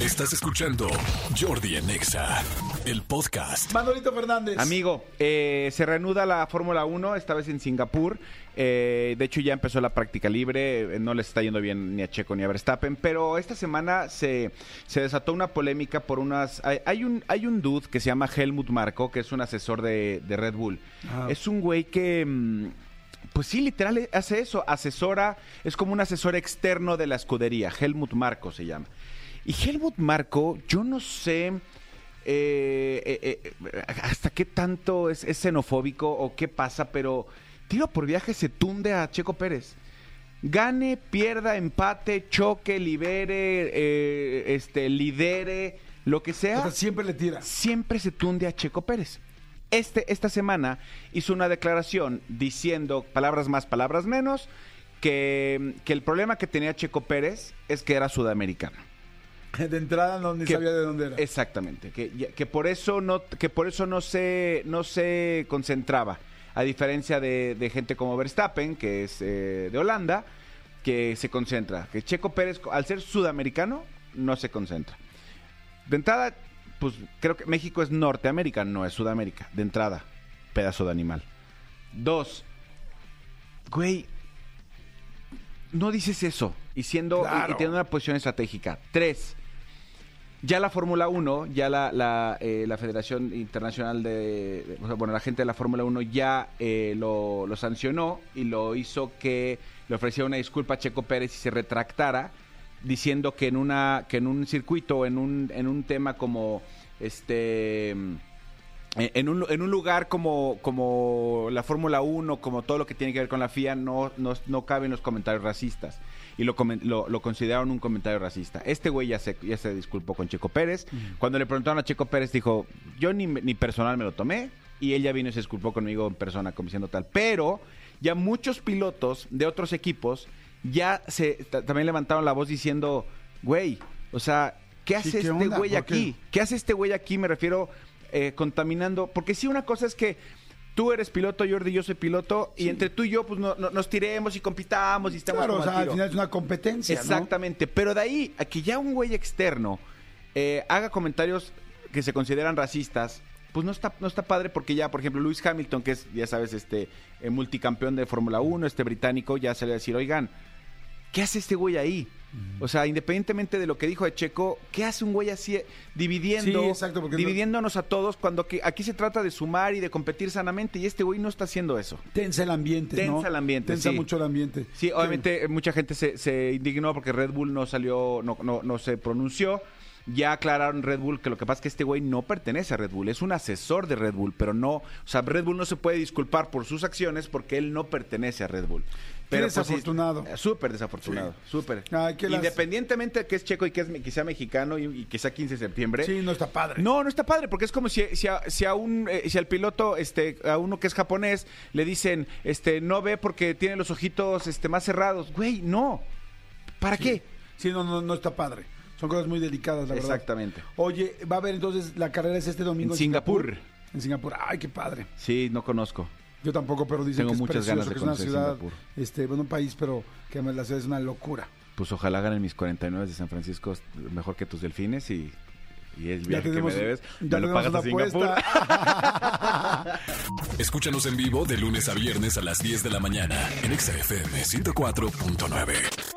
Estás escuchando Jordi en Exa, el podcast. Manolito Fernández. Amigo, eh, se reanuda la Fórmula 1, esta vez en Singapur. Eh, de hecho, ya empezó la práctica libre. eh, No les está yendo bien ni a Checo ni a Verstappen. Pero esta semana se, se desató una polémica por unas. Hay, hay un, hay un dude que se llama Helmut Marko, que es un asesor de, de Red Bull. Ah. Es un güey que. mm, Pues sí, literal hace eso, asesora, es como un asesor externo de la escudería, Helmut Marko se llama. Y Helmut Marko, yo no sé eh, eh, eh, hasta qué tanto es, es xenofóbico o qué pasa, pero tiro por viaje se tunde a Checo Pérez. Gane, pierda, empate, choque, libere, este, lidere, lo que O sea sea, siempre le tira. siempre se tunde a Checo Pérez. Este, esta semana hizo una declaración diciendo, palabras más, palabras menos, que, que el problema que tenía Checo Pérez es que era sudamericano. De entrada no ni Que- sabía de dónde era. Exactamente, que, que por eso no, que por eso no se, no se concentraba, a diferencia de, de gente como Verstappen, que es eh, de Holanda, que se concentra. Que Checo Pérez, al ser sudamericano, no se concentra. De entrada, pues creo que México es Norteamérica, no es Sudamérica. De entrada, pedazo de animal. Dos, güey, no dices eso. Y siendo y- y, teniendo una posición estratégica. Tres, ya la Fórmula 1, ya la, la, eh, la Federación Internacional de, de- o sea, bueno, la gente de la Fórmula 1 ya eh, lo, lo sancionó y lo hizo que le ofreciera una disculpa a Checo Pérez y se retractara diciendo que en una que en un circuito, en un en un tema como este en un, en un lugar como, como la Fórmula 1, como todo lo que tiene que ver con la FIA, no, no, no caben los comentarios racistas. Y lo, lo, lo consideraron un comentario racista. Este güey ya se, ya se disculpó con Checo Pérez. Cuando le preguntaron a Checo Pérez, dijo, yo ni, ni personal me lo tomé. Y él ya vino y se disculpó conmigo en persona, como diciendo tal. Pero ya muchos pilotos de otros equipos ya se ta- también levantaron la voz diciendo, güey, o sea, ¿qué hace ¿qué este onda? güey aquí? ¿Qué hace este güey aquí? Me refiero eh, contaminando. Porque sí, una cosa es que tú eres piloto, Jordi, yo soy piloto, y entre tú y yo, pues no- no- nos tiremos y compitamos y estamos Claro, o como al sea, al tiro. final es una competencia, ¿no? Exactamente. Pero de ahí a que ya un güey externo eh, haga comentarios que se consideran racistas. Pues no está, no está padre porque ya, por ejemplo, Lewis Hamilton, que es, ya sabes, este eh, multicampeón de Fórmula 1, este británico, ya salió a decir, oigan, ¿qué hace este güey ahí? O sea, independientemente de lo que dijo de Checo, ¿qué hace un güey así eh, dividiendo, Sí, exacto, no- dividiéndonos a todos cuando aquí, aquí se trata de sumar y de competir sanamente y este güey no está haciendo eso? Tensa el ambiente, ¿no? Tensa el ambiente, Tensa sí. mucho el ambiente. Sí, obviamente eh, mucha gente se, se indignó porque Red Bull no salió, no, no, no se pronunció. Ya aclararon Red Bull que lo que pasa es que este güey no pertenece a Red Bull, es un asesor de Red Bull, pero no, o sea, Red Bull no se puede disculpar por sus acciones porque él no pertenece a Red Bull. Pero pues, sí, desafortunado. eh, súper desafortunado, súper. Ay, qué las- Independientemente de que es checo y que, es, que sea mexicano y, y que sea 15 de septiembre. Sí, no está padre. No, no está padre, porque es como si, si, a, si a un eh, si al piloto, este, a uno que es japonés, le dicen, este, no ve porque tiene los ojitos este, más cerrados. Güey, no. ¿Para qué? Sí, no, no, no está padre. Son cosas muy delicadas, la verdad. Exactamente. Oye, va a haber entonces, la carrera es este domingo En Singapur. En Singapur. Ay, qué padre. Sí, no conozco. Yo tampoco, pero dicen Tengo que es muchas precioso, ganas de que es una ciudad, Singapur. este, bueno, un país, pero que además la ciudad es una locura. Pues ojalá ganen mis 49 de San Francisco mejor que tus delfines y, y el viaje tenemos- que me debes. ya me lo pagas a Singapur. apuesta. Escúchanos en vivo de lunes a viernes a las 10 de la mañana en Exa FM 104.9.